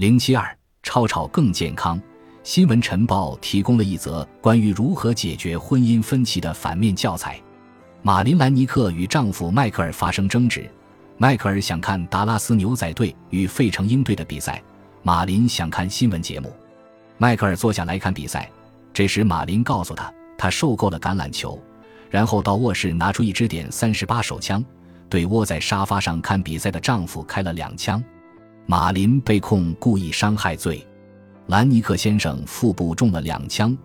零七二，超吵更健康。新闻晨报提供了一则关于如何解决婚姻分歧的反面教材。马琳·兰尼克与丈夫迈克尔发生争执，迈克尔想看达拉斯牛仔队与费城鹰队的比赛，马琳想看新闻节目。迈克尔坐下来看比赛，这时马琳告诉他，他受够了橄榄球，然后到卧室拿出一支点三十八手枪，对窝在沙发上看比赛的丈夫开了两枪。马林被控故意伤害罪，兰尼克先生腹部中了两枪，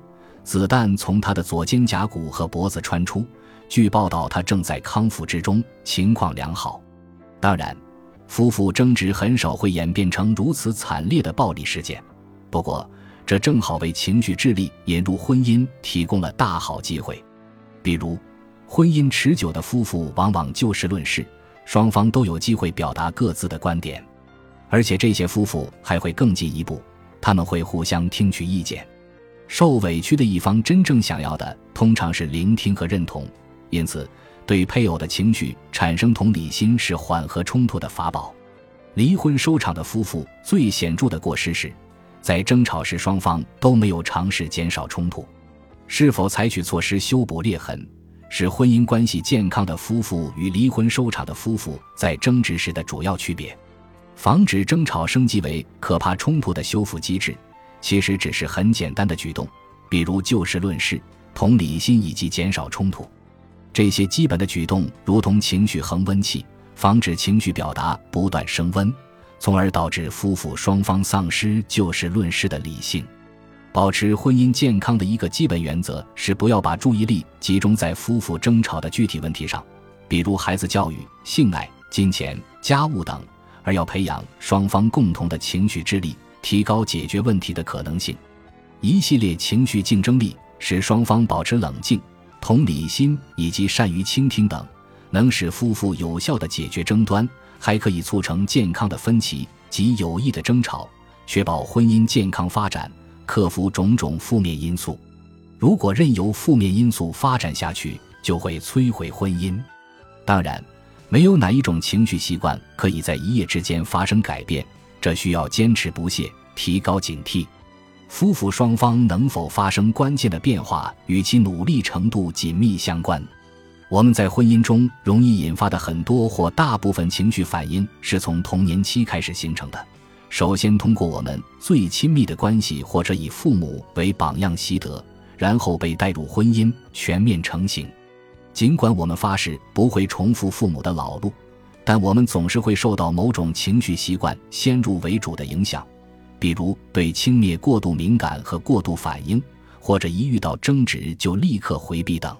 子弹从他的左肩胛骨和脖子穿出。据报道，他正在康复之中，情况良好。当然，夫妇争执很少会演变成如此惨烈的暴力事件。不过，这正好为情绪智力引入婚姻提供了大好机会。比如，婚姻持久的夫妇往往就事论事，双方都有机会表达各自的观点。而且这些夫妇还会更进一步，他们会互相听取意见。受委屈的一方真正想要的通常是聆听和认同，因此对配偶的情绪产生同理心是缓和冲突的法宝。离婚收场的夫妇最显著的过失是，在争吵时双方都没有尝试减少冲突。是否采取措施修补裂痕，是婚姻关系健康的夫妇与离婚收场的夫妇在争执时的主要区别。防止争吵升级为可怕冲突的修复机制，其实只是很简单的举动，比如就事论事、同理心以及减少冲突。这些基本的举动如同情绪恒温器，防止情绪表达不断升温，从而导致夫妇双方丧失就事论事的理性。保持婚姻健康的一个基本原则是不要把注意力集中在夫妇争吵的具体问题上，比如孩子教育、性爱、金钱、家务等。而要培养双方共同的情绪智力，提高解决问题的可能性。一系列情绪竞争力使双方保持冷静、同理心以及善于倾听等，能使夫妇有效的解决争端，还可以促成健康的分歧及有益的争吵，确保婚姻健康发展，克服种种负面因素。如果任由负面因素发展下去，就会摧毁婚姻。当然。没有哪一种情绪习惯可以在一夜之间发生改变，这需要坚持不懈，提高警惕。夫妇双方能否发生关键的变化，与其努力程度紧密相关。我们在婚姻中容易引发的很多或大部分情绪反应，是从童年期开始形成的。首先，通过我们最亲密的关系，或者以父母为榜样习得，然后被带入婚姻，全面成型。尽管我们发誓不会重复父母的老路，但我们总是会受到某种情绪习惯先入为主的影响，比如对轻蔑过度敏感和过度反应，或者一遇到争执就立刻回避等。